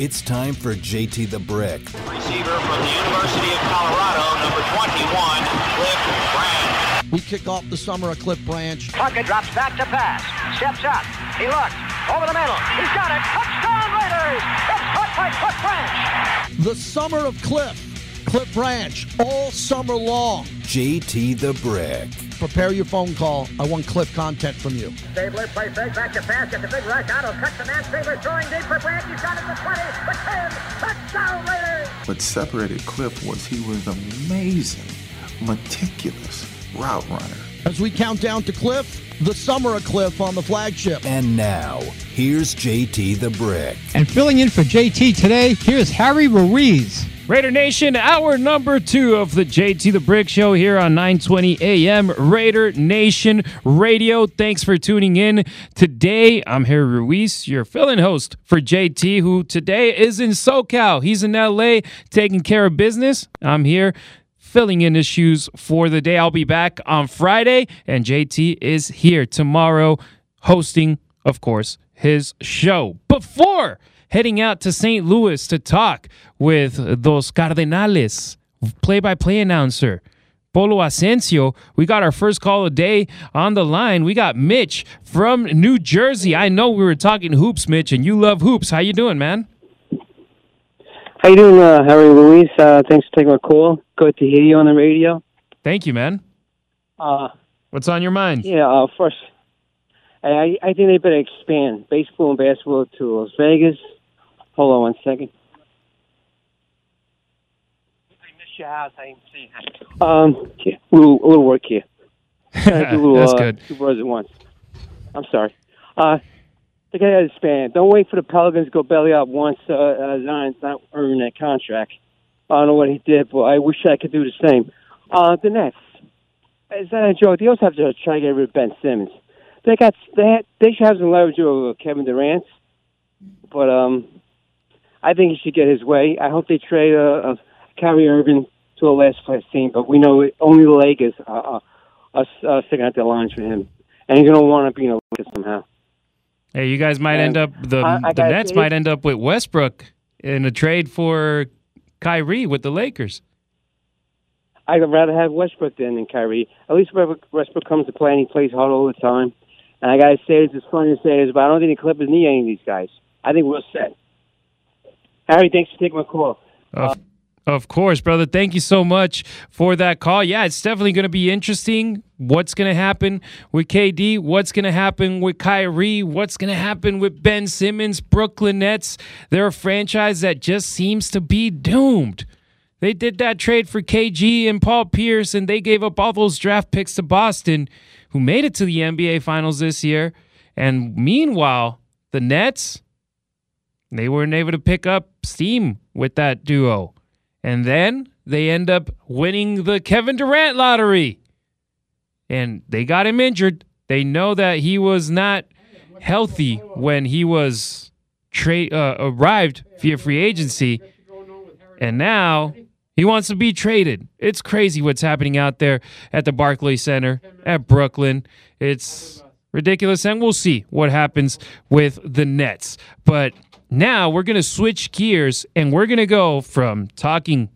It's time for JT the Brick. Receiver from the University of Colorado, number 21, Cliff Branch. We kick off the summer of Cliff Branch. Puckett drops back to pass. Steps up. He looks. Over the middle. He's got it. Touchdown Raiders! It's caught by Cliff Branch. The summer of Cliff. Cliff Branch. All summer long. JT the Brick. Prepare your phone call. I want Cliff content from you. Stabler plays fake back to pass. Gets a big rush. Otto cuts the man. Stabler throwing deep for Branch. He's got it to 20. The 10. Touchdown Raiders! What separated Cliff was he was amazing, meticulous route runner. As we count down to Cliff, the summer of Cliff on the flagship. And now, here's JT the Brick. And filling in for JT today, here's Harry Ruiz. Raider Nation, hour number two of the JT the Brick Show here on 920 AM Raider Nation Radio. Thanks for tuning in. Today, I'm here, Ruiz, your fill-in host for JT, who today is in SoCal. He's in LA taking care of business. I'm here filling in his shoes for the day. I'll be back on Friday, and JT is here tomorrow hosting, of course, his show. Before heading out to St. Louis to talk with Dos Cardenales, play by play announcer. Polo Asensio, we got our first call of the day on the line. We got Mitch from New Jersey. I know we were talking hoops, Mitch, and you love hoops. How you doing, man? How you doing, uh, Harry Ruiz? Uh, thanks for taking my call. Good to hear you on the radio. Thank you, man. Uh, What's on your mind? yeah, uh, first, I, I think they better expand baseball and basketball to Las Vegas. Hold on one second. I miss your house. I ain't seen Um, yeah, a little, a little work here. Trying to do a little, That's uh, good. Two birds at once. I'm sorry. Uh, they got to expand. Don't wait for the Pelicans to go belly up once uh, uh, Zion's not earning that contract. I don't know what he did, but I wish I could do the same. Uh, the Nets. Is that a joke? They also have to try to get rid of Ben Simmons. They got they, they should have some leverage over Kevin Durant, but um, I think he should get his way. I hope they trade uh, uh, Kyrie Irving to a last place team, but we know it, only the Lakers are, are, are sticking out their lines for him, and he's going to want to be in the Lakers somehow. Hey, you guys might end up the I- I the Nets might end up with Westbrook in a trade for Kyrie with the Lakers. I'd rather have Westbrook than, than Kyrie. At least Westbrook Westbrook comes to play and he plays hard all the time. And I gotta say this, it's funny to say this, but I don't think the Clippers need any of these guys. I think we're set. Harry, thanks for taking my call. Of, of course, brother. Thank you so much for that call. Yeah, it's definitely going to be interesting. What's going to happen with KD? What's going to happen with Kyrie? What's going to happen with Ben Simmons? Brooklyn Nets. They're a franchise that just seems to be doomed. They did that trade for KG and Paul Pierce, and they gave up all those draft picks to Boston, who made it to the NBA Finals this year. And meanwhile, the Nets, they weren't able to pick up steam with that duo. And then they end up winning the Kevin Durant lottery. And they got him injured. They know that he was not healthy when he was tra- uh, arrived via free agency. And now he wants to be traded. It's crazy what's happening out there at the Barclays Center at Brooklyn. It's ridiculous, and we'll see what happens with the Nets. But now we're going to switch gears and we're going to go from talking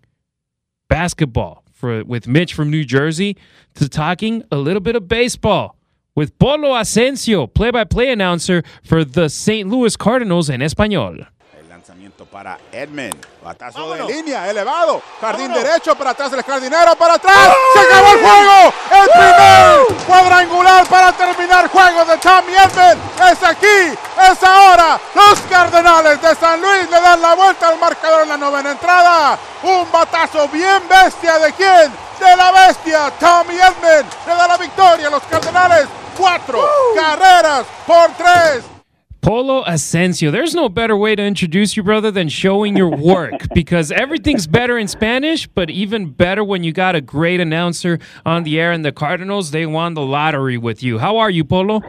basketball for with Mitch from New Jersey to talking a little bit of baseball with Polo Asensio, play-by-play announcer for the St. Louis Cardinals in español. Para Edmond. Batazo de línea, elevado. Jardín derecho, para atrás el jardinero, para atrás. ¡Se acabó el juego! El primer cuadrangular para terminar juego de Tommy Edmond. Es aquí, es ahora. Los Cardenales de San Luis le dan la vuelta al marcador en la novena entrada. Un batazo bien bestia de quién? De la bestia, Tommy Edmond. Le da la victoria a los Cardenales. Cuatro carreras por tres. Polo Asensio. There's no better way to introduce you, brother, than showing your work because everything's better in Spanish, but even better when you got a great announcer on the air. And the Cardinals, they won the lottery with you. How are you, Polo?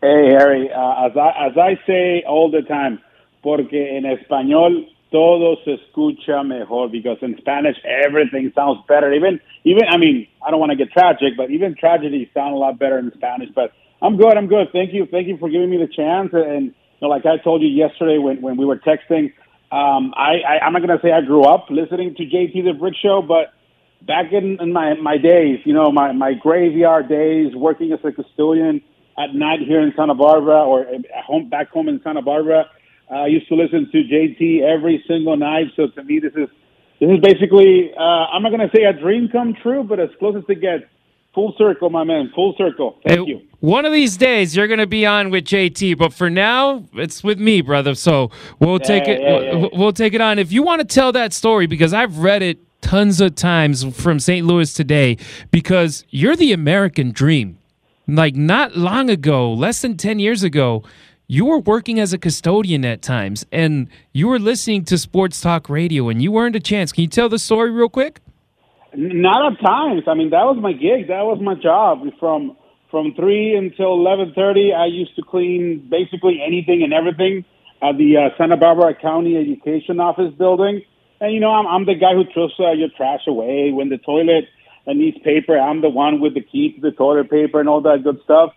Hey, Harry, uh, as, I, as I say all the time, porque en español todo se escucha mejor because in Spanish everything sounds better. Even, even I mean, I don't want to get tragic, but even tragedies sound a lot better in Spanish. But I'm good. I'm good. Thank you. Thank you for giving me the chance. And know, like I told you yesterday when when we were texting, um, I, I I'm not gonna say I grew up listening to JT the Brick Show, but back in, in my my days, you know, my my graveyard days, working as a custodian at night here in Santa Barbara or at home back home in Santa Barbara, uh, I used to listen to JT every single night. So to me, this is this is basically uh, I'm not gonna say a dream come true, but as close as it gets. Full circle, my man. Full circle. Thank Hey, you. One of these days, you're going to be on with JT, but for now, it's with me, brother. So we'll take it. yeah, yeah. We'll, we'll take it on. If you want to tell that story, because I've read it tons of times from St. Louis today, because you're the American dream. Like not long ago, less than ten years ago, you were working as a custodian at times, and you were listening to sports talk radio, and you earned a chance. Can you tell the story real quick? Not at times. I mean, that was my gig. That was my job. From from three until eleven thirty, I used to clean basically anything and everything at the uh, Santa Barbara County Education Office building. And you know, I'm I'm the guy who throws uh, your trash away when the toilet needs paper. I'm the one with the key to the toilet paper and all that good stuff.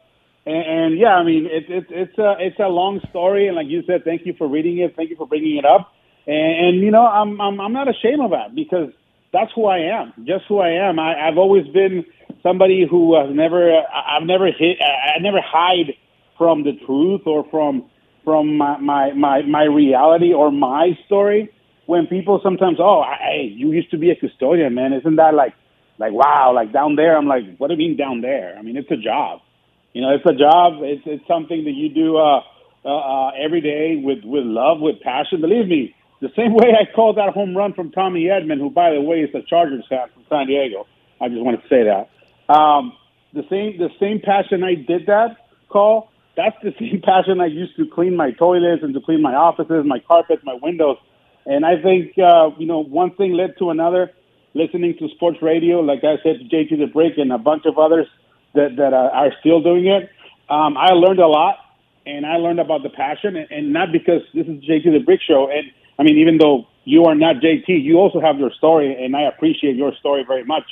And, and yeah, I mean, it's it's it's a it's a long story. And like you said, thank you for reading it. Thank you for bringing it up. And, and you know, I'm I'm I'm not ashamed of that because that's who I am. Just who I am. I, I've always been somebody who has never. I've never hit. I I never hide from the truth or from from my my my, my reality or my story. When people sometimes, oh, hey, you used to be a custodian, man. Isn't that like like wow, like down there? I'm like, what do you mean down there? I mean, it's a job. You know, it's a job. It's it's something that you do uh, uh, uh, every day with with love, with passion. Believe me, the same way I called that home run from Tommy Edman, who by the way is a Chargers fan from San Diego. I just want to say that. Um, the same the same passion I did that call. That's the same passion I used to clean my toilets and to clean my offices, my carpets, my windows. And I think uh, you know one thing led to another. Listening to sports radio, like I said, to JT the Brick and a bunch of others that that uh, are still doing it. Um, I learned a lot, and I learned about the passion, and, and not because this is JT the Brick Show. And I mean, even though you are not JT, you also have your story, and I appreciate your story very much.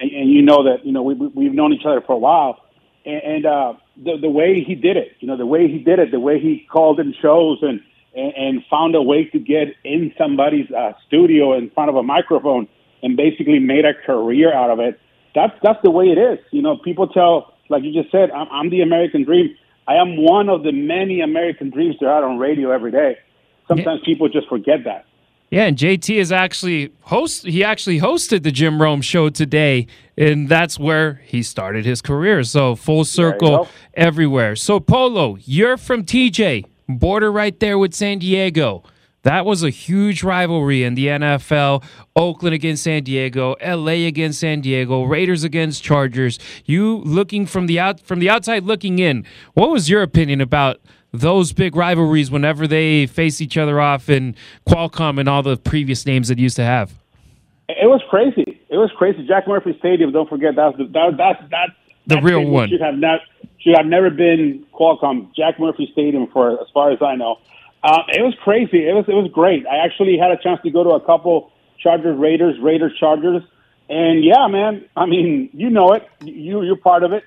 And, and you know that you know we, we we've known each other for a while, and, and uh, the the way he did it, you know, the way he did it, the way he called in shows and and, and found a way to get in somebody's uh, studio in front of a microphone and basically made a career out of it. That's that's the way it is. You know, people tell, like you just said, I'm, I'm the American dream. I am one of the many American dreams that are out on radio every day. Sometimes people just forget that. Yeah, and JT is actually host. He actually hosted the Jim Rome show today, and that's where he started his career. So full circle everywhere. So Polo, you're from TJ, border right there with San Diego. That was a huge rivalry in the NFL. Oakland against San Diego, LA against San Diego, Raiders against Chargers. You looking from the out from the outside looking in. What was your opinion about those big rivalries whenever they face each other off in Qualcomm and all the previous names that used to have? It was crazy. It was crazy. Jack Murphy Stadium. Don't forget that's the, that, that's that. The that real one. should have not should have never been Qualcomm. Jack Murphy Stadium, for as far as I know, uh, it was crazy. It was it was great. I actually had a chance to go to a couple Chargers Raiders Raiders Chargers, and yeah, man. I mean, you know it. You you're part of it.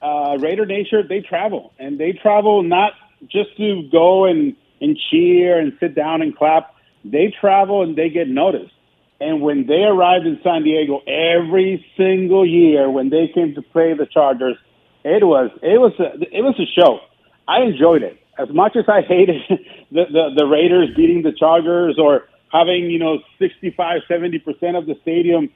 Uh, Raider Nation they travel and they travel not just to go and and cheer and sit down and clap. They travel and they get noticed. And when they arrived in San Diego every single year, when they came to play the Chargers, it was it was a, it was a show. I enjoyed it as much as I hated the, the the Raiders beating the Chargers or having you know 65 70 percent of the stadium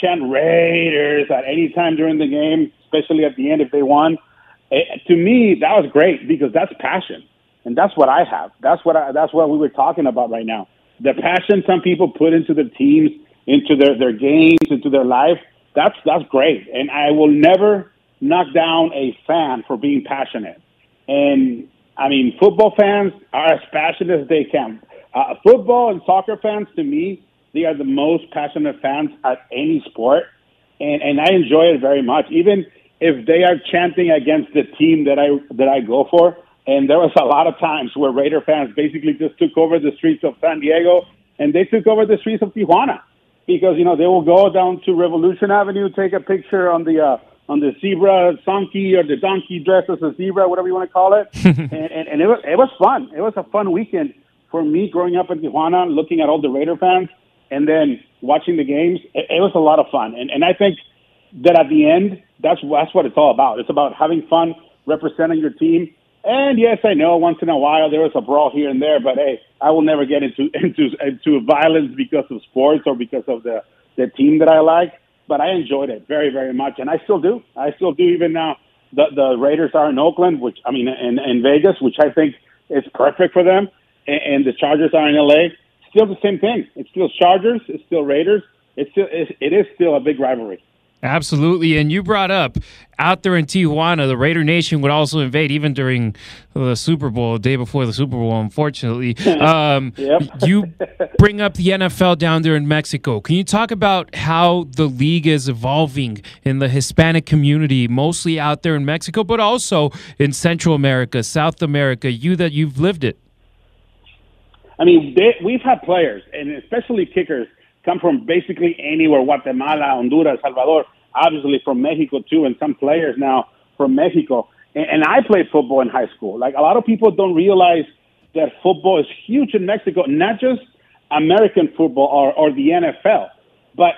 chant Raiders at any time during the game, especially at the end if they won. Eh, to me, that was great because that's passion, and that's what I have. That's what I, that's what we were talking about right now. The passion some people put into their teams, into their their games, into their life. That's that's great, and I will never knock down a fan for being passionate. And I mean, football fans are as passionate as they can. Uh, football and soccer fans, to me, they are the most passionate fans at any sport, and and I enjoy it very much. Even if they are chanting against the team that I that I go for, and there was a lot of times where Raider fans basically just took over the streets of San Diego and they took over the streets of Tijuana because you know they will go down to Revolution Avenue, take a picture on the uh, on the zebra donkey or the donkey dressed as a zebra, whatever you want to call it. and and, and it, was, it was fun. It was a fun weekend for me growing up in Tijuana, looking at all the Raider fans and then watching the games. It, it was a lot of fun. And, and I think that at the end, that's, that's what it's all about. It's about having fun, representing your team. And yes, I know once in a while there was a brawl here and there, but hey, I will never get into into into violence because of sports or because of the the team that I like. But I enjoyed it very very much, and I still do. I still do even now. The the Raiders are in Oakland, which I mean in in Vegas, which I think is perfect for them, and, and the Chargers are in LA. Still the same thing. It's still Chargers. It's still Raiders. It's still it is still a big rivalry. Absolutely. And you brought up out there in Tijuana, the Raider Nation would also invade even during the Super Bowl, the day before the Super Bowl, unfortunately. Um, yep. you bring up the NFL down there in Mexico. Can you talk about how the league is evolving in the Hispanic community, mostly out there in Mexico, but also in Central America, South America, you that you've lived it? I mean, they, we've had players, and especially kickers, come from basically anywhere Guatemala, Honduras, Salvador, obviously from Mexico too, and some players now from Mexico. And, and I played football in high school. Like a lot of people don't realize that football is huge in Mexico, not just American football or, or the NFL, but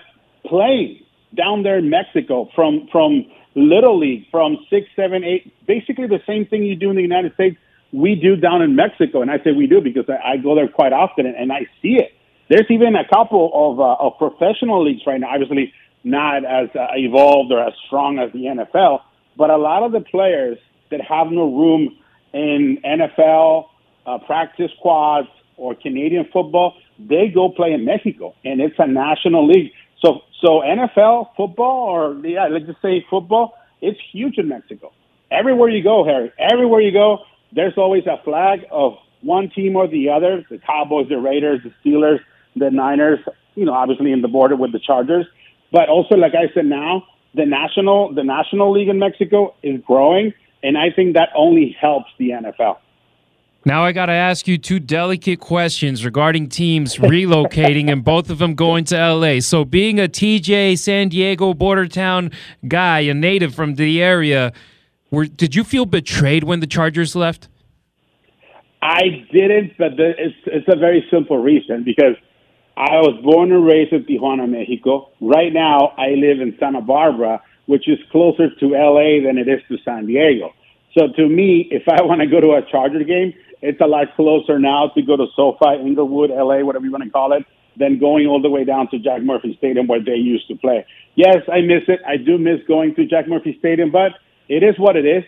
playing down there in Mexico from from little league, from six, seven, eight, basically the same thing you do in the United States, we do down in Mexico. And I say we do because I, I go there quite often and, and I see it. There's even a couple of, uh, of professional leagues right now, obviously not as uh, evolved or as strong as the NFL, but a lot of the players that have no room in NFL uh, practice squads or Canadian football, they go play in Mexico, and it's a national league. So, so NFL football, or yeah, let's just say football, it's huge in Mexico. Everywhere you go, Harry, everywhere you go, there's always a flag of one team or the other: the Cowboys, the Raiders, the Steelers, the Niners. You know, obviously in the border with the Chargers, but also, like I said, now the national the national league in Mexico is growing, and I think that only helps the NFL. Now I got to ask you two delicate questions regarding teams relocating and both of them going to LA. So, being a TJ San Diego border town guy, a native from the area, were, did you feel betrayed when the Chargers left? I didn't, but the, it's it's a very simple reason because I was born and raised in Tijuana, Mexico. Right now, I live in Santa Barbara, which is closer to LA than it is to San Diego. So to me, if I want to go to a Charger game, it's a lot closer now to go to SoFi, Inglewood, LA, whatever you want to call it, than going all the way down to Jack Murphy Stadium where they used to play. Yes, I miss it. I do miss going to Jack Murphy Stadium, but it is what it is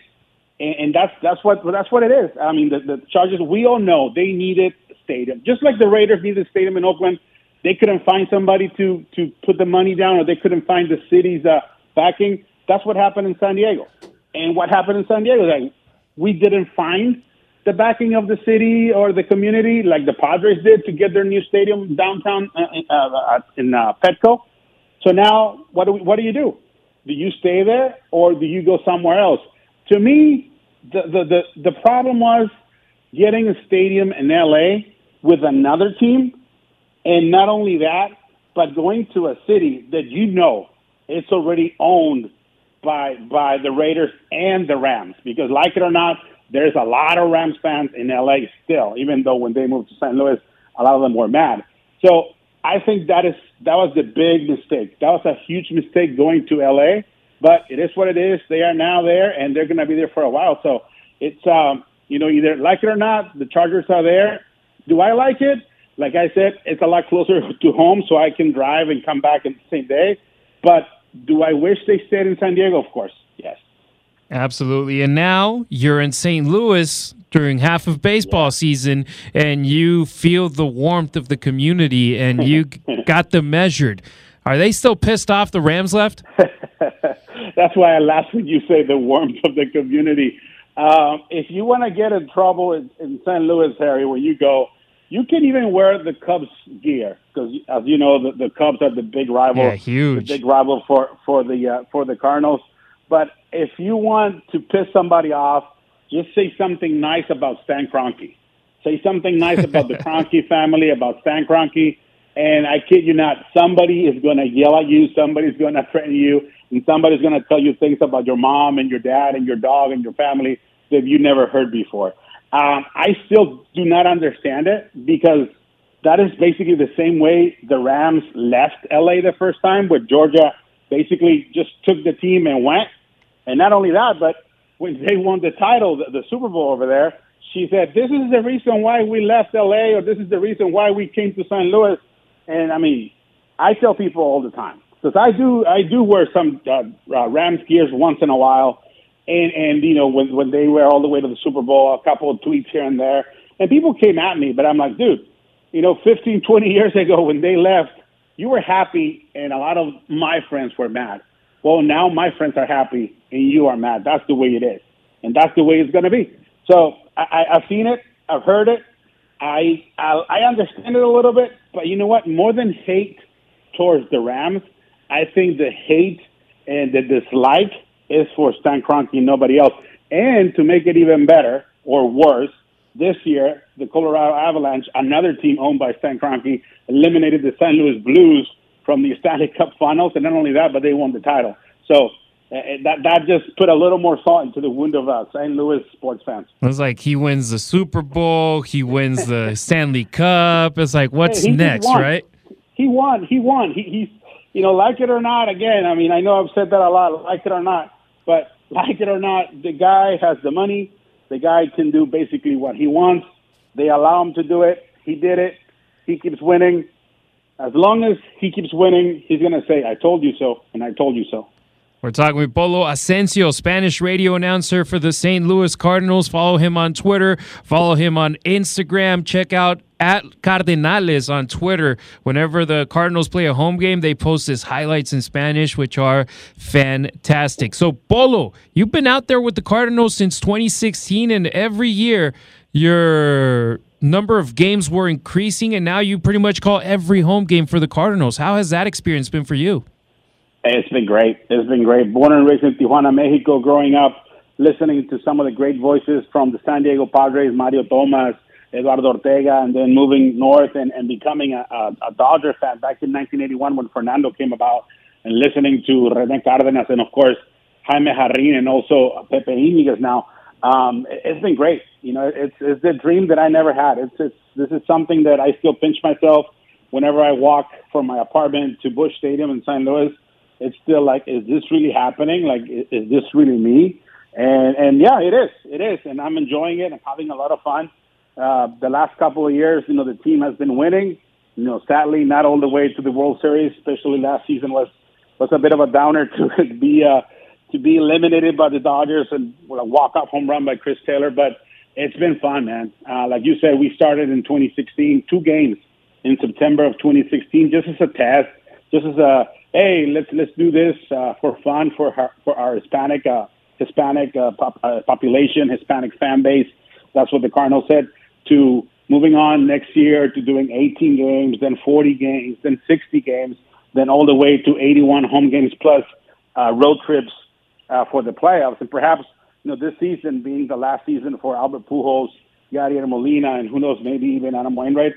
and, and that's that's what that's what it is. I mean, the, the Chargers. We all know they needed a stadium, just like the Raiders needed a stadium in Oakland. They couldn't find somebody to to put the money down, or they couldn't find the city's uh, backing. That's what happened in San Diego. And what happened in San Diego? Is like we didn't find the backing of the city or the community, like the Padres did to get their new stadium downtown uh, uh, in uh, Petco. So now, what do we, what do you do? Do you stay there or do you go somewhere else? to me, the, the, the, the problem was getting a stadium in LA with another team. And not only that, but going to a city that you know it's already owned by by the Raiders and the Rams. Because like it or not, there's a lot of Rams fans in LA still, even though when they moved to St. Louis, a lot of them were mad. So I think that is that was the big mistake. That was a huge mistake going to LA but it is what it is. They are now there, and they're going to be there for a while. So it's um, you know either like it or not, the Chargers are there. Do I like it? Like I said, it's a lot closer to home, so I can drive and come back in the same day. But do I wish they stayed in San Diego? Of course, yes. Absolutely. And now you're in St. Louis during half of baseball yeah. season, and you feel the warmth of the community, and you got them measured. Are they still pissed off the Rams left? That's why I laugh when you say the warmth of the community. Um, if you want to get in trouble in, in St. Louis, Harry, where you go, you can even wear the Cubs gear because, as you know, the, the Cubs are the big rival, yeah, huge, the big rival for for the uh, for the Cardinals. But if you want to piss somebody off, just say something nice about Stan Kroenke. Say something nice about the Kroenke family, about Stan Kroenke, and I kid you not, somebody is going to yell at you. Somebody's going to threaten you. and somebody's going to tell you things about your mom and your dad and your dog and your family that you never heard before. Um, I still do not understand it because that is basically the same way the Rams left LA the first time, where Georgia basically just took the team and went. And not only that, but when they won the title, the, the Super Bowl over there, she said, "This is the reason why we left LA, or this is the reason why we came to St. Louis." And I mean, I tell people all the time because I do I do wear some uh, uh, Rams gears once in a while, and and you know when when they were all the way to the Super Bowl, a couple of tweets here and there, and people came at me, but I'm like, dude, you know, 15, 20 years ago when they left, you were happy, and a lot of my friends were mad. Well, now my friends are happy, and you are mad. That's the way it is, and that's the way it's going to be. So I, I, I've seen it, I've heard it, I, I I understand it a little bit, but you know what? More than hate towards the Rams, I think the hate and the dislike is for Stan Kroenke and nobody else. And to make it even better or worse, this year the Colorado Avalanche, another team owned by Stan Kroenke, eliminated the St. Louis Blues from the Stanley Cup Finals, and not only that, but they won the title. So uh, that that just put a little more salt into the wound of uh, St. Louis sports fans. It was like he wins the Super Bowl, he wins the Stanley Cup. It's like what's Hey, next, right? He won. He won. He, he's, you know, like it or not. Again, I mean, I know I've said that a lot. Like it or not, but like it or not, the guy has the money. The guy can do basically what he wants. They allow him to do it. He did it. He keeps winning. As long as he keeps winning, he's going to say, "I told you so," and I told you so. We're talking with Polo Asensio, Spanish radio announcer for the St. Louis Cardinals. Follow him on Twitter. Follow him on Instagram. Check out at Cardenales on Twitter. Whenever the Cardinals play a home game, they post his highlights in Spanish, which are fantastic. So, Polo, you've been out there with the Cardinals since 2016, and every year your number of games were increasing, and now you pretty much call every home game for the Cardinals. How has that experience been for you? It's been great. It's been great. Born and raised in Tijuana, Mexico, growing up, listening to some of the great voices from the San Diego Padres, Mario Thomas, Eduardo Ortega, and then moving north and, and becoming a, a, a Dodger fan back in 1981 when Fernando came about, and listening to René Cárdenas and, of course, Jaime Jarrín and also Pepe Íñiguez now. Um, it- it's been great. You know, it's, it's a dream that I never had. It's, it's, this is something that I still pinch myself whenever I walk from my apartment to Busch Stadium in St. Louis it's still like, is this really happening? Like, is, is this really me? And and yeah, it is. It is, and I'm enjoying it. I'm having a lot of fun. Uh, the last couple of years, you know, the team has been winning. You know, sadly, not all the way to the World Series. Especially last season was was a bit of a downer to be uh, to be eliminated by the Dodgers and a walk off home run by Chris Taylor. But it's been fun, man. Uh, like you said, we started in 2016, two games in September of 2016, just as a test, just as a hey, let's let's do this uh, for fun for our, for our Hispanic uh, Hispanic uh, pop, uh, population, Hispanic fan base. That's what the Cardinals said. To moving on next year to doing 18 games, then 40 games, then 60 games, then all the way to 81 home games plus uh, road trips uh, for the playoffs, and perhaps you know this season being the last season for Albert Pujols, Yadier Molina, and who knows, maybe even Adam Wainwright.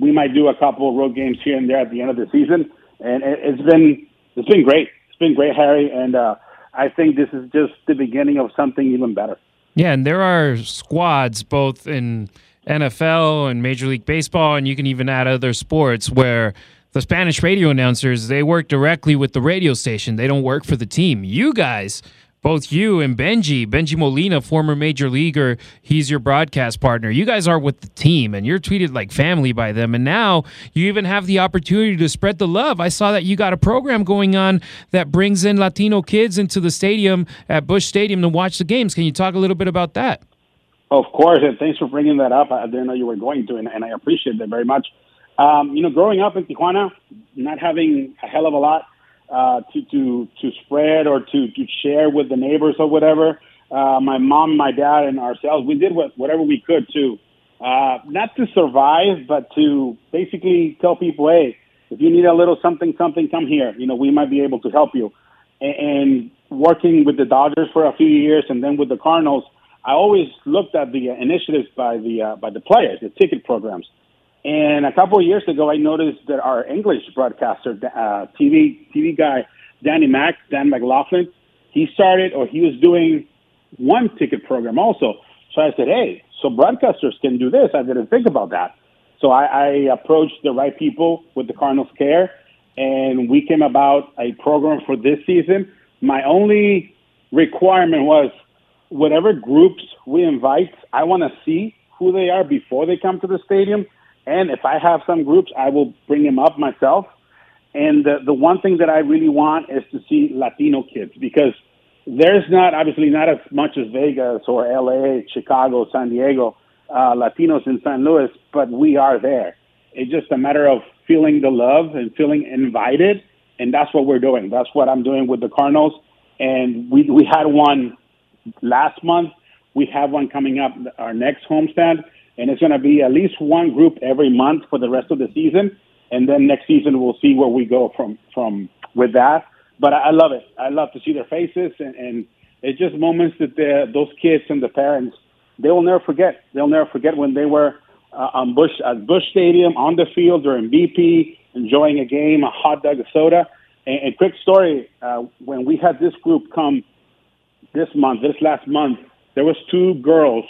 We might do a couple of road games here and there at the end of the season and it, it's been it's been great. It's been great, Harry, and uh, I think this is just the beginning of something even better. Yeah, and there are squads both in NFL and Major League Baseball, and you can even add other sports where the Spanish radio announcers they work directly with the radio station. They don't work for the team. You guys, both you and Benji, Benji Molina, former major leaguer, he's your broadcast partner. You guys are with the team and you're treated like family by them. And now you even have the opportunity to spread the love. I saw that you got a program going on that brings in Latino kids into the stadium at Busch Stadium to watch the games. Can you talk a little bit about that? Of course, and thanks for bringing that up. I didn't know you were going to, and, and I appreciate that very much. Um, you know, growing up in Tijuana, not having a hell of a lot uh, to to to spread or to to share with the neighbors or whatever. Uh, my mom, my dad, and ourselves, we did what, whatever we could to uh, not to survive, but to basically tell people, hey, if you need a little something, something, come here. You know, we might be able to help you. And, and working with the Dodgers for a few years, and then with the Cardinals, I always looked at the initiatives by the uh, by the players, the ticket programs. And a couple of years ago, I noticed that our English broadcaster, uh, TV TV guy, Danny Mack, Dan McLaughlin, he started or he was doing one ticket program also. So I said, hey, so broadcasters can do this. I didn't think about that. So I, I approached the right people with the Cardinals Care, and we came about a program for this season. My only requirement was whatever groups we invite, I want to see who they are before they come to the stadium. And if I have some groups, I will bring them up myself. And the, the one thing that I really want is to see Latino kids because there's not, obviously, not as much as Vegas or LA, Chicago, San Diego, uh, Latinos in San Luis, but we are there. It's just a matter of feeling the love and feeling invited. And that's what we're doing. That's what I'm doing with the Cardinals. And we, we had one last month. We have one coming up, our next homestand, and it's going to be at least one group every month for the rest of the season. And then next season, we'll see where we go from from with that. But I, I love it. I love to see their faces, and, and it's just moments that those kids and the parents they will never forget. They'll never forget when they were uh, on Busch at Busch Stadium on the field during BP, enjoying a game, a hot dog, a soda. And, and quick story: uh, when we had this group come this month, this last month, there was two girls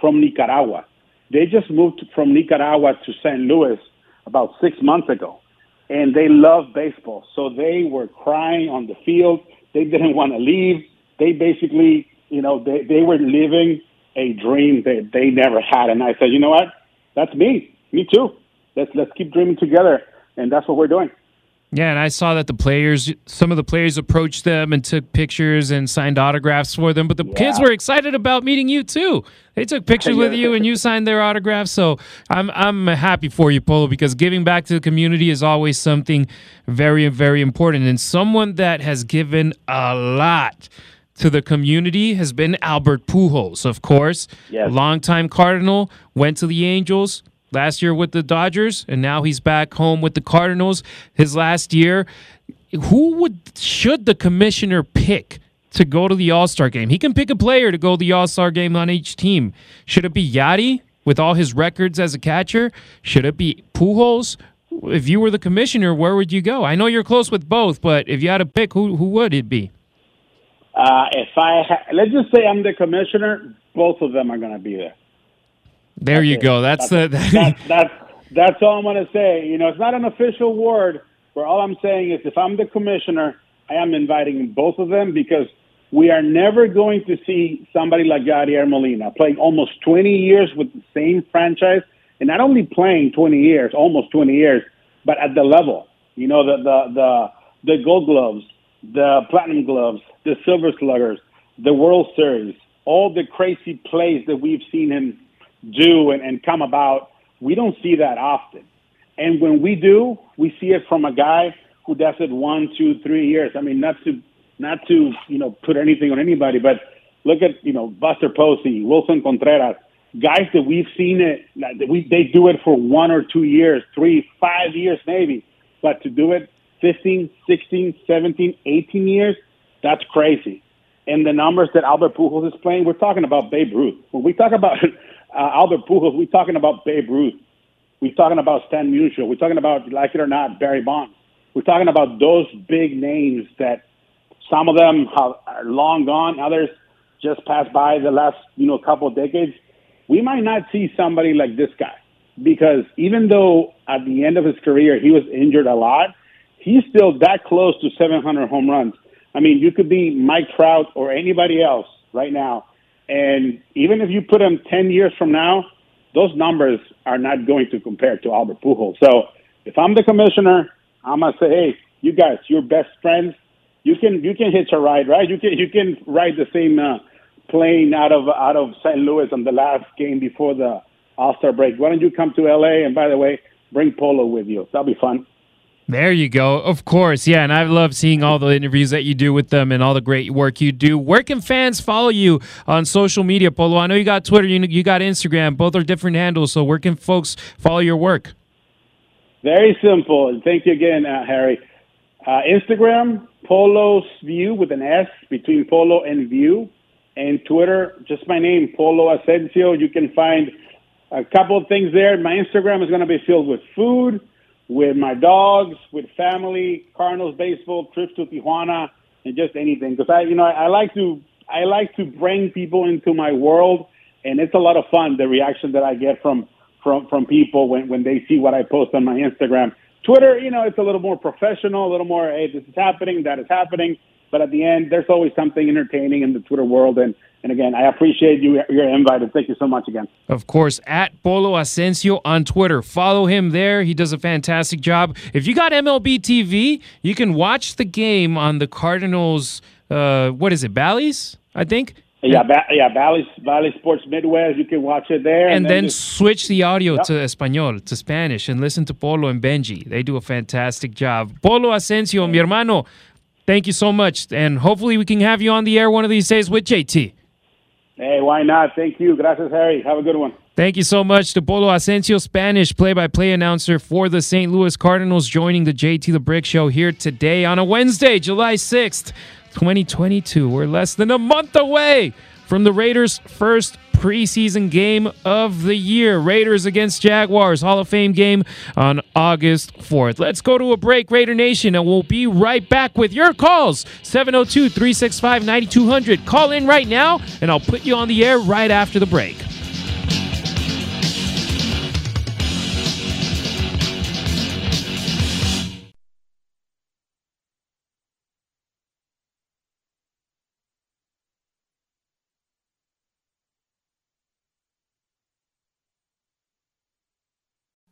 from Nicaragua. They just moved from Nicaragua to St. Louis about six months ago, and they love baseball. So they were crying on the field. They didn't want to leave. They basically, you know, they, they were living a dream that they never had. And I said, you know what? That's me. Me too. Let's let's keep dreaming together. And that's what we're doing. Yeah, and I saw that the players, some of the players approached them and took pictures and signed autographs for them. But the yeah. kids were excited about meeting you too. They took pictures with you and you signed their autographs. So I'm I'm happy for you, Polo, because giving back to the community is always something very very important. And someone that has given a lot to the community has been Albert Pujols, of course. Yes. Longtime Cardinal, went to the Angels, last year with the Dodgers, and now he's back home with the Cardinals. His last year, who would should the commissioner pick to go to the All Star game? He can pick a player to go to the All Star game on each team. Should it be Yadi with all his records as a catcher? Should it be Pujols? If you were the commissioner, where would you go? I know you're close with both, but if you had to pick, who who would it be? Uh, if I ha- let's just say I'm the commissioner, both of them are going to be there. There that's you it. go. That's, that's the that's, that's that's all I'm going to say. You know, it's not an official word, but all I'm saying is if I'm the commissioner, I am inviting both of them because we are never going to see somebody like Yadier Molina playing almost 20 years with the same franchise, and not only playing 20 years, almost 20 years, but at the level. You know, the the the the Gold Gloves, the Platinum Gloves, the Silver Sluggers, the World Series, all the crazy plays that we've seen him do and, and come about, we don't see that often. And when we do, we see it from a guy who does it one, two, three years. I mean, not to not to you know put anything on anybody, but look at you know Buster Posey, Willson Contreras, guys that we've seen it that we they do it for one or two years, three, five years maybe, but to do it 15, 16, 17, 18 years, that's crazy. And the numbers that Albert Pujols is playing, we're talking about Babe Ruth. When we talk about uh, Albert Pujols, we're talking about Babe Ruth. We're talking about Stan Musial. We're talking about, like it or not, Barry Bonds. We're talking about those big names that some of them have, are long gone, others just passed by the last, you know, couple of decades. We might not see somebody like this guy because even though at the end of his career he was injured a lot, he's still that close to 700 home runs. I mean, you could be Mike Trout or anybody else right now, and even if you put him 10 years from now, those numbers are not going to compare to Albert Pujols. So if I'm the commissioner, I'm gonna say, hey, you guys, you're best friends. You can you can hitch a ride, right? You can you can ride the same uh, plane out of out of St. Louis on the last game before the All Star break. Why don't you come to LA? And by the way, bring Polo with you. That'll be fun. There you go. Of course. Yeah. And I love seeing all the interviews that you do with them and all the great work you do. Where can fans follow you on social media, Polo? I know you got Twitter, you, got Instagram. Both are different handles. So where can folks follow your work? Very simple. Thank you again, uh, Harry. Uh, Instagram, Polo's View with an S between Polo and View. And Twitter, just my name, Polo Asensio. You can find a couple of things there. My Instagram is going to be filled with food with my dogs, with family, Cardinals baseball, trips to Tijuana, and just anything. Because I, you know, I, I like to I like to bring people into my world, and it's a lot of fun. The reaction that I get from from from people when when they see what I post on my Instagram. Twitter, you know, it's a little more professional, a little more, hey, this is happening, that is happening. But at the end, there's always something entertaining in the Twitter world. And, and again, I appreciate you your invite and thank you so much again. Of course, at Polo Asensio on Twitter. Follow him there. He does a fantastic job. If you got MLB TV, you can watch the game on the Cardinals. Uh, what is it, Bally's? I think. Yeah, ba- yeah, Bally Bally Sports Midwest. You can watch it there, and, and then, just- switch the audio Yep. to Espanol, to Spanish, and listen to Polo and Benji. They do a fantastic job. Polo Asensio, mi hermano, thank you so much, and hopefully we can have you on the air one of these days with JT. Hey, why not? Thank you. Gracias, Harry. Have a good one. Thank you so much to Polo Asensio, Spanish play-by-play announcer for the St. Louis Cardinals, joining the JT the Brick Show here today on a Wednesday, July 6th, 2022. We're less than a month away from the Raiders' first preseason game of the year. Raiders against Jaguars, Hall of Fame game on August 4th. Let's go to a break, Raider Nation, and we'll be right back with your calls. 702 365 9200. Call in right now, and I'll put you on the air right after the break.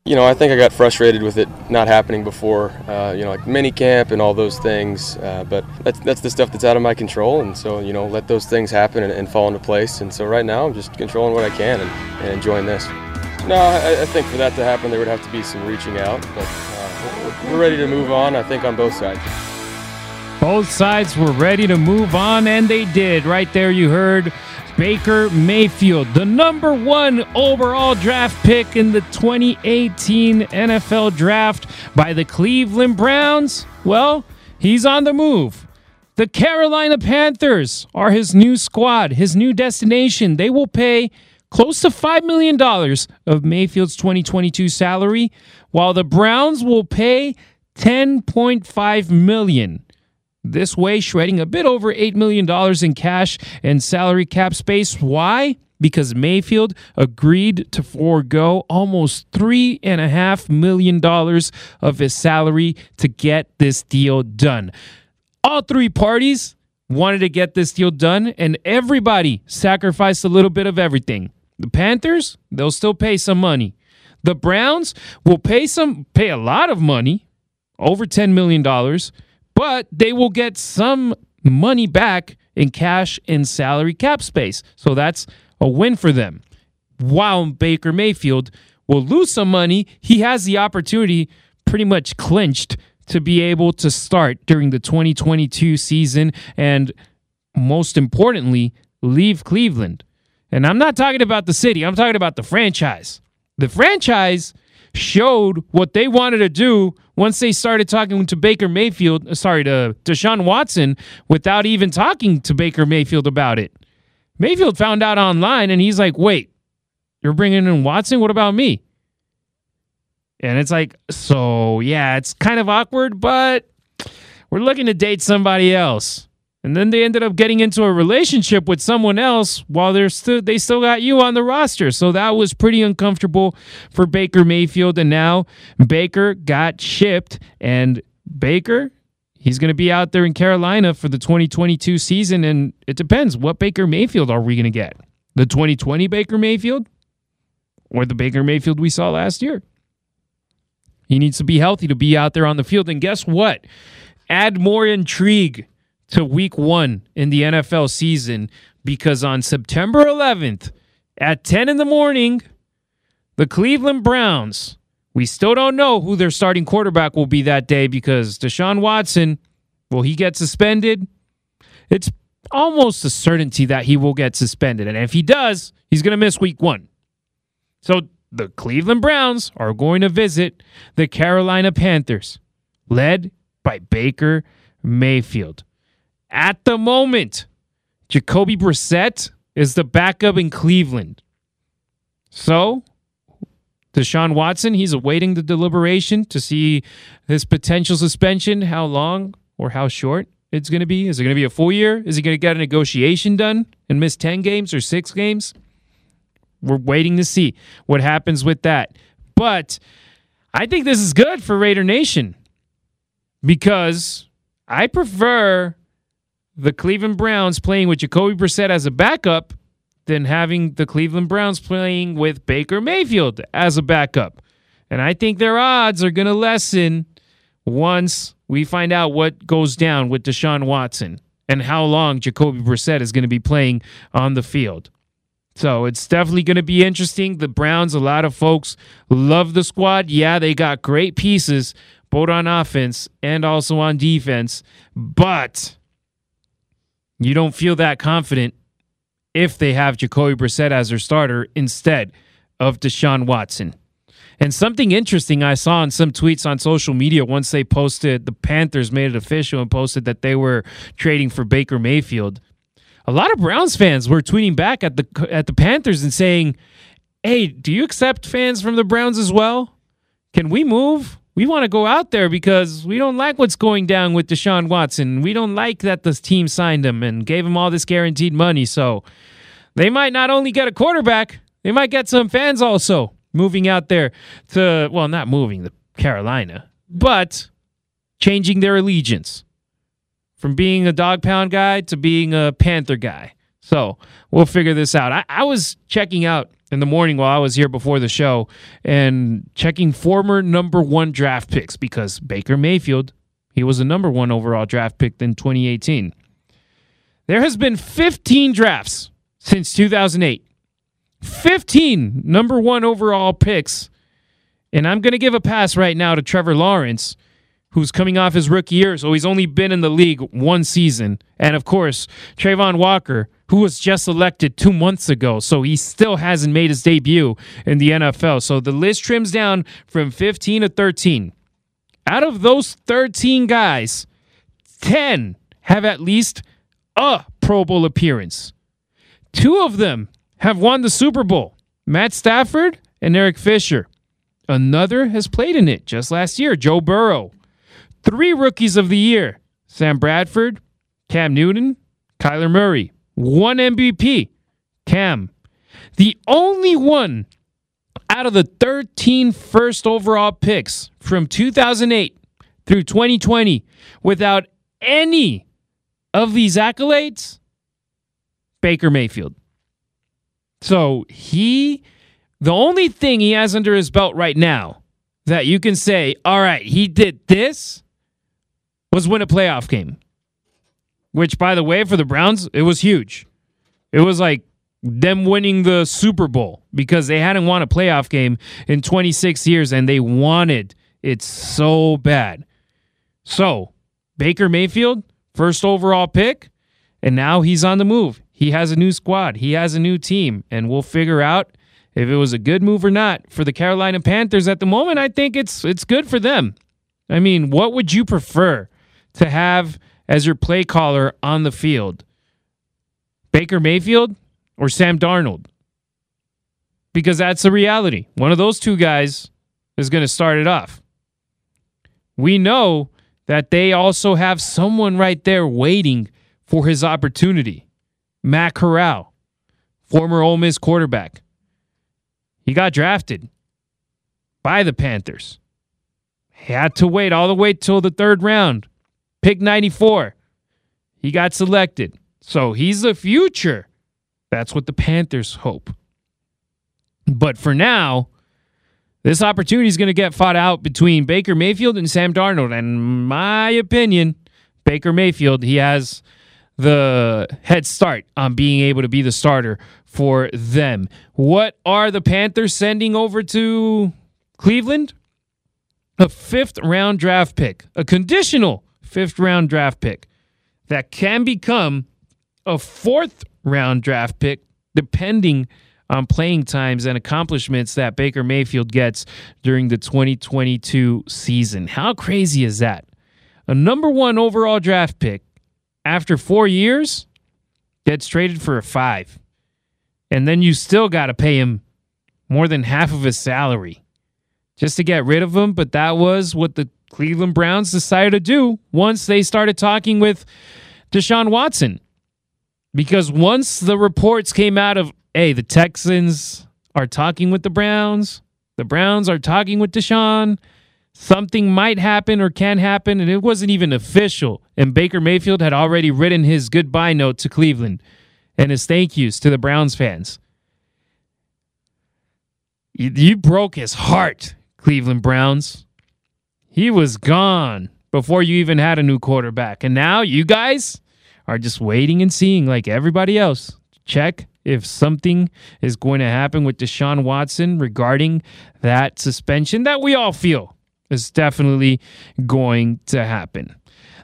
You know, I think I got frustrated with it not happening before, uh, you know, like mini camp and all those things. Uh, but that's, that's the stuff that's out of my control. And so, you know, let those things happen and, and fall into place. And so right now I'm just controlling what I can and, and enjoying this. No, I, I think for that to happen, there would have to be some reaching out. But uh, we're- we're ready to move on, I think, on both sides. Both sides were ready to move on, and they did. Right there, you heard Baker Mayfield, the number one overall draft pick in the 2018 NFL draft by the Cleveland Browns. Well, he's on the move. The Carolina Panthers are his new squad, his new destination. They will pay close to $5 million of Mayfield's 2022 salary, while the Browns will pay $10.5 million. This way, shredding a bit over $8 million in cash and salary cap space. Why? Because Mayfield agreed to forego almost $3.5 million of his salary to get this deal done. All three parties wanted to get this deal done, and everybody sacrificed a little bit of everything. The Panthers, they'll still pay some money. The Browns will pay some pay a lot of money, over $10 million, but they will get some money back in cash and salary cap space. So that's a win for them. While Baker Mayfield will lose some money, he has the opportunity pretty much clinched to be able to start during the 2022 season and most importantly, leave Cleveland. And I'm not talking about the city, I'm talking about the franchise. The franchise showed what they wanted to do once they started talking to Baker Mayfield, uh, sorry, to Deshaun Watson, without even talking to Baker Mayfield about it. Mayfield found out online and he's like, wait, you're bringing in Watson? What about me? And it's like, so yeah, it's kind of awkward, but we're looking to date somebody else. And then they ended up getting into a relationship with someone else while they're still they still got you on the roster. So that was pretty uncomfortable for Baker Mayfield. And now Baker got shipped and Baker He's going to be out there in Carolina for the 2022 season, and it depends. What Baker Mayfield are we going to get? The 2020 Baker Mayfield or the Baker Mayfield we saw last year? He needs to be healthy to be out there on the field. And guess what? Add more intrigue to week one in the NFL season because on September 11th at 10 in the morning, the Cleveland Browns, we still don't know who their starting quarterback will be that day because Deshaun Watson, will he get suspended? It's almost a certainty that he will get suspended. And if he does, he's going to miss week one. So the Cleveland Browns are going to visit the Carolina Panthers, led by Baker Mayfield. At the moment, Jacoby Brissett is the backup in Cleveland. So, Deshaun Watson, he's awaiting the deliberation to see his potential suspension, how long or how short it's going to be. Is it going to be a full year? Is he going to get a negotiation done and miss 10 games or six games? We're waiting to see what happens with that. But I think this is good for Raider Nation because I prefer the Cleveland Browns playing with Jacoby Brissett as a backup than having the Cleveland Browns playing with Baker Mayfield as a backup. And I think their odds are going to lessen once we find out what goes down with Deshaun Watson and how long Jacoby Brissett is going to be playing on the field. So it's definitely going to be interesting. The Browns, a lot of folks love the squad. Yeah, they got great pieces, both on offense and also on defense, but you don't feel that confident if they have Jacoby Brissett as their starter instead of Deshaun Watson. And something interesting I saw in some tweets on social media once they posted, the Panthers made it official and posted that they were trading for Baker Mayfield. A lot of Browns fans were tweeting back at the at the Panthers and saying, "Hey, do you accept fans from the Browns as well? Can we move? We want to go out there because we don't like what's going down with Deshaun Watson. We don't like that the team signed him and gave him all this guaranteed money. So they might not only get a quarterback, they might get some fans also." moving out there to, well, not moving to Carolina, but changing their allegiance from being a dog pound guy to being a Panther guy. So we'll figure this out. I, I, was checking out in the morning while I was here before the show and checking former number one draft picks because Baker Mayfield, he was a number one overall draft pick in 2018. There has been 15 drafts since 2008. 15 number one overall picks. And I'm going to give a pass right now to Trevor Lawrence, who's coming off his rookie year. So he's only been in the league one season. And of course, Travon Walker, who was just elected two months ago. So he still hasn't made his debut in the NFL. So the list trims down from 15 to 13. Out of those 13 guys, 10 have at least a Pro Bowl appearance. Two of them have won the Super Bowl Matt Stafford and Eric Fisher. Another has played in it just last year, Joe Burrow. Three rookies of the year Sam Bradford, Cam Newton, Kyler Murray. One MVP, Cam. The only one out of the 13 first overall picks from 2008 through 2020 without any of these accolades, Baker Mayfield. So he, the only thing he has under his belt right now that you can say, all right, he did this was win a playoff game. Which, by the way, for the Browns, it was huge. It was like them winning the Super Bowl because they hadn't won a playoff game in 26 years and they wanted it so bad. So, Baker Mayfield, first overall pick, and now he's on the move. He has a new squad, he has a new team, and we'll figure out if it was a good move or not for the Carolina Panthers at the moment. I think it's it's good for them. I mean, what would you prefer to have as your play caller on the field? Baker Mayfield or Sam Darnold? Because that's the reality. One of those two guys is going to start it off. We know that they also have someone right there waiting for his opportunity. Matt Corral, former Ole Miss quarterback. He got drafted by the Panthers. He had to wait all the way till the third round. Pick 94. He got selected. So he's the future. That's what the Panthers hope. But for now, this opportunity is going to get fought out between Baker Mayfield and Sam Darnold. And my opinion, Baker Mayfield, he has the head start on being able to be the starter for them. What are the Panthers sending over to Cleveland? A fifth round draft pick, a conditional fifth round draft pick that can become a fourth round draft pick depending on playing times and accomplishments that Baker Mayfield gets during the 2022 season. How crazy is that? A number one overall draft pick after four years, gets traded for a five. And then you still got to pay him more than half of his salary just to get rid of him. But that was what the Cleveland Browns decided to do once they started talking with Deshaun Watson. Because once the reports came out of, hey, the Texans are talking with the Browns, the Browns are talking with Deshaun, something might happen or can happen, and it wasn't even official. And Baker Mayfield had already written his goodbye note to Cleveland and his thank yous to the Browns fans. You, you broke his heart, Cleveland Browns. He was gone before you even had a new quarterback. And now you guys are just waiting and seeing, like everybody else. Check if something is going to happen with Deshaun Watson regarding that suspension that we all feel is definitely going to happen.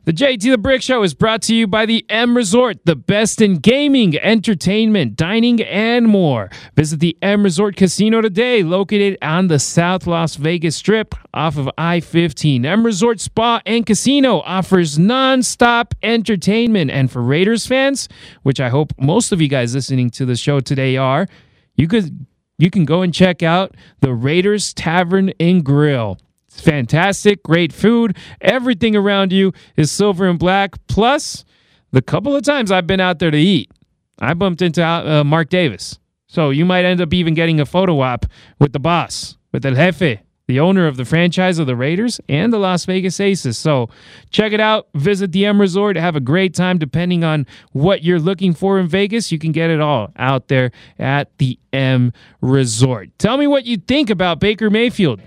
The JT the Brick Show is brought to you by the M Resort, the best in gaming, entertainment, dining, and more. Visit the M Resort Casino today, located on the South Las Vegas Strip off of I 15. M Resort Spa and Casino offers non-stop entertainment. And for Raiders fans, which I hope most of you guys listening to the show today are, you could you can go and check out the Raiders Tavern and Grill. It's fantastic, great food. Everything around you is silver and black. Plus, the couple of times I've been out there to eat, I bumped into uh, Mark Davis. So you might end up even getting a photo op with the boss, with El Jefe, the owner of the franchise of the Raiders and the Las Vegas Aces. So check it out. Visit the M Resort. Have a great time depending on what you're looking for in Vegas. You can get it all out there at the M Resort. Tell me what you think about Baker Mayfield.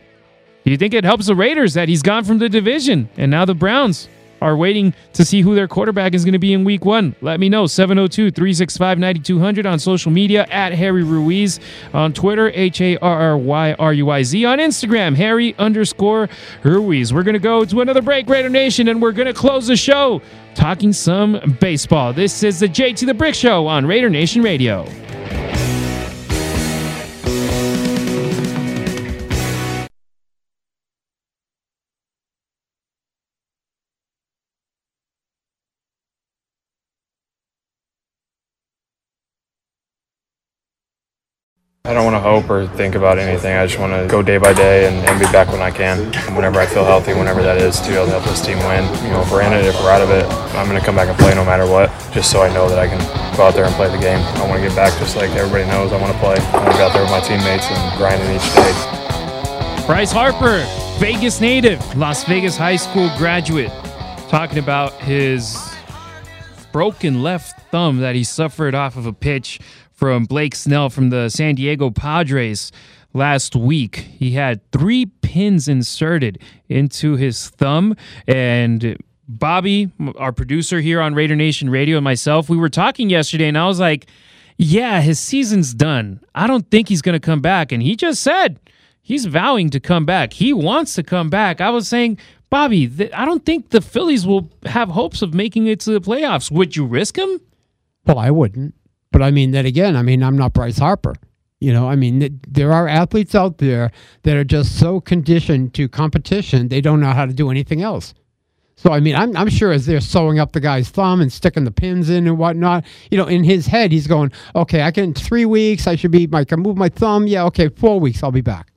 Do you think it helps the Raiders that he's gone from the division and now the Browns are waiting to see who their quarterback is going to be in week one? Let me know. 702 365 9200 on social media at Harry Ruiz on Twitter, H A R R Y R U I Z on Instagram, Harry underscore Ruiz. We're going to go to another break, Raider Nation, and we're going to close the show talking some baseball. This is the JT the Brick Show on Raider Nation Radio. I don't want to hope or think about anything. I just want to go day by day and, and be back when I can. Whenever I feel healthy, whenever that is, to be able to help this team win. You know, if we're in it, if we're out of it, I'm going to come back and play no matter what, just so I know that I can go out there and play the game. I want to get back just like everybody knows I want to play. I want to out there with my teammates and grinding each day. Bryce Harper, Vegas native, Las Vegas high school graduate, talking about his broken left thumb that he suffered off of a pitch from Blake Snell from the San Diego Padres last week. He had three pins inserted into his thumb, and Bobby, our producer here on Raider Nation Radio, and myself, we were talking yesterday, and I was like, yeah, his season's done. I don't think he's going to come back. And he just said he's vowing to come back. He wants to come back. I was saying, Bobby, th- I don't think the Phillies will have hopes of making it to the playoffs. Would you risk him? Well, I wouldn't. But I mean, then again, I mean, I'm not Bryce Harper. You know, I mean, th- there are athletes out there that are just so conditioned to competition, they don't know how to do anything else. So, I mean, I'm, I'm sure as they're sewing up the guy's thumb and sticking the pins in and whatnot, you know, in his head, he's going, okay, I can, three weeks, I should be, like, I can move my thumb. Yeah, okay, four weeks, I'll be back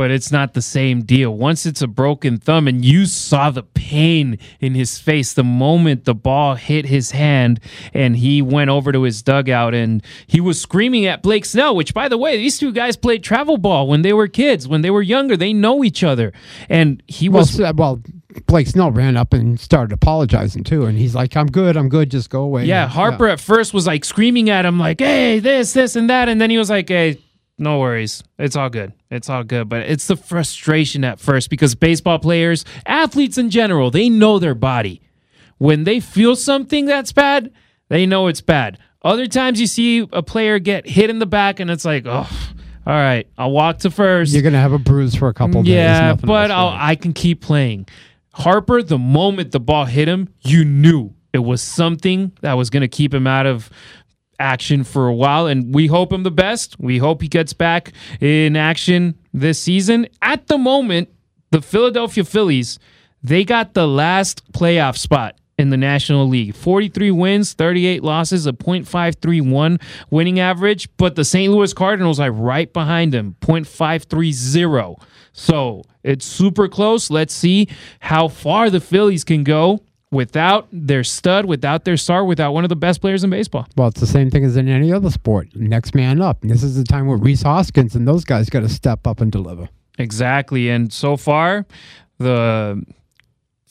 but it's not the same deal. Once it's a broken thumb, and you saw the pain in his face the moment the ball hit his hand, and he went over to his dugout and he was screaming at Blake Snell, which, by the way, these two guys played travel ball when they were kids, when they were younger. They know each other. And he was. Well, uh, well Blake Snell ran up and started apologizing too, and he's like, "I'm good, I'm good, just go away." Yeah, Harper yeah. at first was like screaming at him, like, "Hey, this, this, and that," and then he was like, "Hey, no worries. It's all good. It's all good. But it's the frustration at first because baseball players, athletes in general, they know their body. When they feel something that's bad, they know it's bad. Other times you see a player get hit in the back and it's like, oh, all right, I'll walk to first. You're going to have a bruise for a couple days. Yeah, but i can keep playing. Harper, the moment the ball hit him, you knew it was something that was going to keep him out of action for a while, and we hope him the best. We hope he gets back in action this season. At the moment, the Philadelphia Phillies, they got the last playoff spot in the National League. 43 wins, 38 losses, a .531 winning average, but the St. Louis Cardinals are right behind them, .530. So, it's super close. Let's see how far the Phillies can go without their stud, without their star, without one of the best players in baseball. Well, it's the same thing as in any other sport. Next man up. This is the time where Rhys Hoskins and those guys got to step up and deliver. Exactly. And so far, the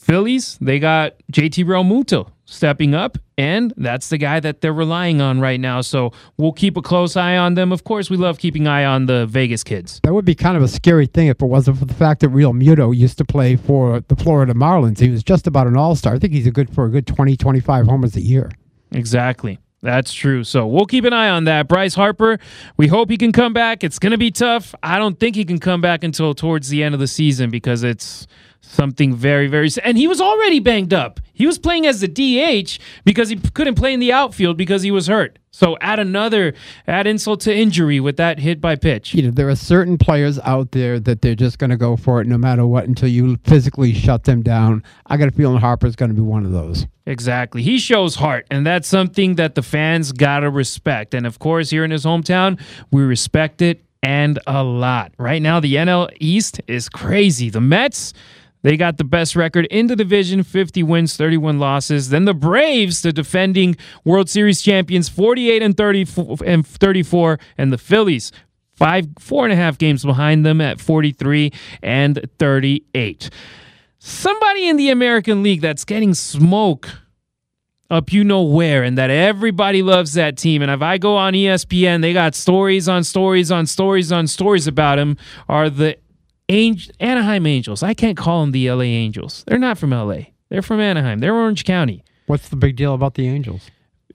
Phillies, they got JT Realmuto stepping up, and that's the guy that they're relying on right now. So we'll keep a close eye on them. Of course, we love keeping eye on the Vegas kids. That would be kind of a scary thing if it wasn't for the fact that Realmuto used to play for the Florida Marlins. He was just about an all star. I think he's a good for a good 20, 25 homers a year. Exactly. That's true. So we'll keep an eye on that. Bryce Harper, we hope he can come back. It's going to be tough. I don't think he can come back until towards the end of the season because it's something very, very. And he was already banged up. He was playing as the DH because he couldn't play in the outfield because he was hurt. So add another, add insult to injury with that hit by pitch. You know, there are certain players out there that they're just going to go for it no matter what until you physically shut them down. I got a feeling Harper's going to be one of those. Exactly. He shows heart, and that's something that the fans got to respect. And of course, here in his hometown, we respect it and a lot. Right now, the NL East is crazy. The Mets, they got the best record in the division 50 wins, 31 losses. Then the Braves, the defending World Series champions, 48 and 34, and 34. And the Phillies, five, four and a half games behind them at 43 and 38. Somebody in the American League that's getting smoke up you know where and that everybody loves that team and if i go on espn they got stories on stories on stories on stories about him are the Angel, anaheim angels i can't call them the la angels they're not from la they're from anaheim they're orange county What's the big deal about the Angels?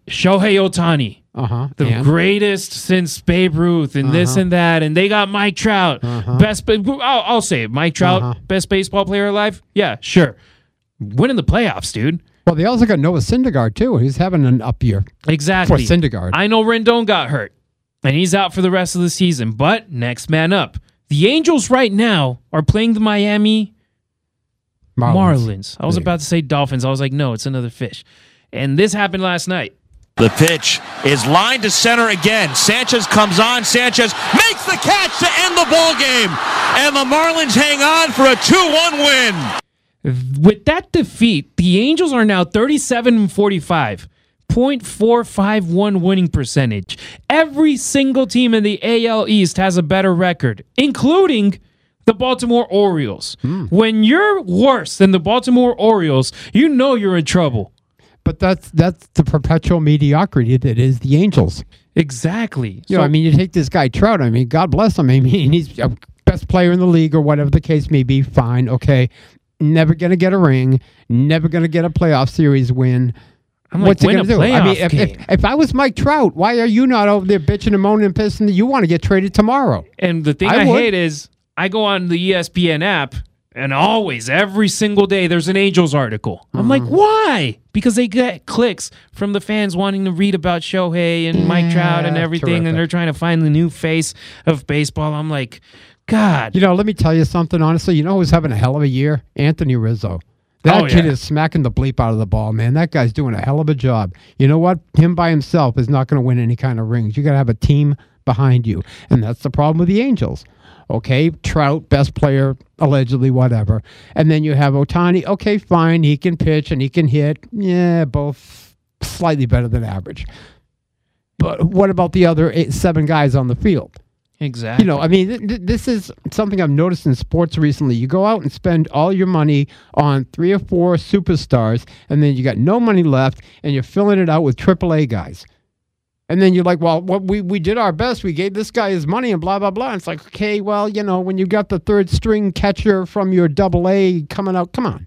shohei Ohtani Uh huh. the greatest since Babe Ruth and this Uh-huh. and that, and they got Mike Trout, best. I'll, I'll say it, Mike Trout, Uh-huh. best baseball player alive. Yeah, sure, winning the playoffs, dude. Well, they also got Noah Syndergaard too. He's having an up year. Exactly. For Syndergaard. I know Rendon got hurt, and he's out for the rest of the season. But next man up, the Angels right now are playing the Miami Marlins. I was about to say Dolphins. I was like, no, it's another fish. And this happened last night. The pitch is lined to center again. Sanchez comes on. Sanchez makes the catch to end the ball game. And the Marlins hang on for a 2-1 win. With that defeat, the Angels are now 37 and 45. 0.451 winning percentage. Every single team in the AL East has a better record, including the Baltimore Orioles. Hmm. When you're worse than the Baltimore Orioles, you know you're in trouble. But that's that's the perpetual mediocrity that is the Angels. Exactly. You know, I mean, you take this guy Trout. I mean, God bless him. I mean, he's a best player in the league or whatever the case may be. Fine, okay. Never gonna get a ring. Never gonna get a playoff series win. I'm like, What's he gonna a do? I mean, if, if, if I was Mike Trout, why are you not over there bitching and moaning and pissing that you want to get traded tomorrow? And the thing I I, hate is I go on the ESPN app and always, every single day, there's an Angels article. I'm like, Mm-hmm. why? Because they get clicks from the fans wanting to read about Shohei and Mike Trout and everything, terrific. and they're trying to find the new face of baseball. I'm like, God. You know, let me tell you something. Honestly, you know who's having a hell of a year? Anthony Rizzo. That Oh, kid yeah. is smacking the bleep out of the ball, man. That guy's doing a hell of a job. You know what? Him by himself is not going to win any kind of rings. You got to have a team behind you, and that's the problem with the Angels. Okay, Trout, best player allegedly, whatever, and then you have Ohtani. Okay, fine, he can pitch and he can hit. Yeah, both slightly better than average. But what about the other eight, seven guys on the field? Exactly. You know, I mean, th- th- this is something I've noticed in sports recently. You go out and spend all your money on three or four superstars, and then you got no money left, and you're filling it out with AAA guys. And then you're like, well, what we, we did our best. We gave this guy his money and blah, blah, blah. And it's like, okay, well, you know, when you got the third string catcher from your double A coming out, come on.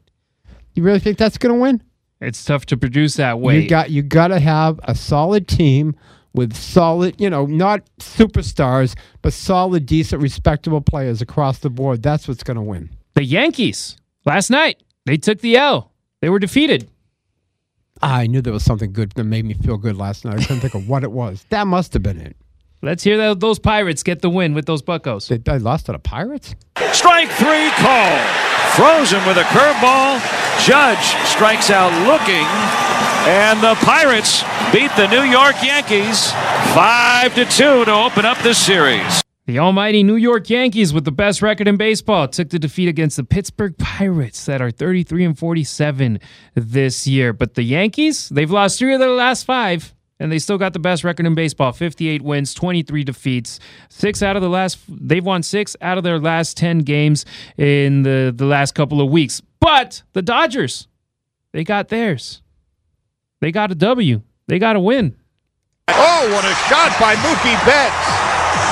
You really think that's going to win? It's tough to produce that way. You got you got to have a solid team with solid, you know, not superstars, but solid, decent, respectable players across the board. That's what's going to win. the Yankees, last night, they took the L. They were defeated. I knew there was something good that made me feel good last night. I couldn't think of what it was. That must have been it. Let's hear that, those Pirates get the win with those Buccos. They, they lost to the Pirates. Strike three call. Frozen with a curveball. Judge strikes out looking, and the Pirates beat the New York Yankees 5 to 2 to open up this series. The almighty New York Yankees, with the best record in baseball, took the defeat against the Pittsburgh Pirates that are 33 and 47 this year. But the Yankees, they've lost three of their last five, and they still got the best record in baseball 58 wins, 23 defeats. Six out of the last, they've won six out of their last 10 games in the, the last couple of weeks. But the Dodgers, they got theirs. They got a W. They got a win. Oh, what a shot by Mookie Betts.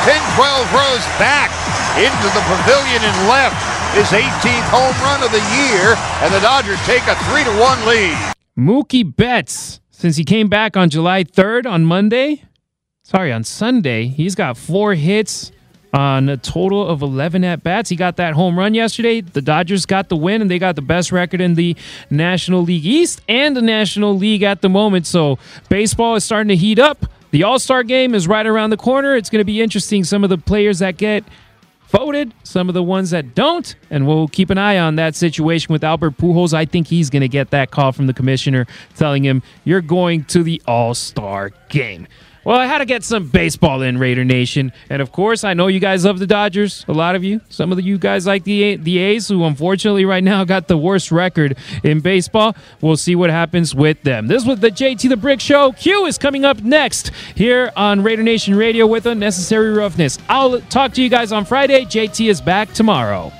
10-12 rows back into the pavilion and left. His 18th home run of the year, and the Dodgers take a 3-1 lead. Mookie Betts, since he came back on July 3rd on Monday, sorry, on Sunday, he's got four hits on a total of 11 at bats. He got that home run yesterday. The Dodgers got the win, and they got the best record in the National League East and the National League at the moment. So baseball is starting to heat up. The All Star game is right around the corner. It's going to be interesting. Some of the players that get voted, some of the ones that don't, and we'll keep an eye on that situation with Albert Pujols. I think he's going to get that call from the commissioner telling him you're going to the All Star game. Well, I had to get some baseball in Raider Nation, and of course, I know you guys love the Dodgers. A lot of you, some of you guys like the the A's, who unfortunately right now got the worst record in baseball. We'll see what happens with them. This was the JT the Brick Show. Q is coming up next here on Raider Nation Radio with Unnecessary Roughness. I'll talk to you guys on Friday. JT is back tomorrow.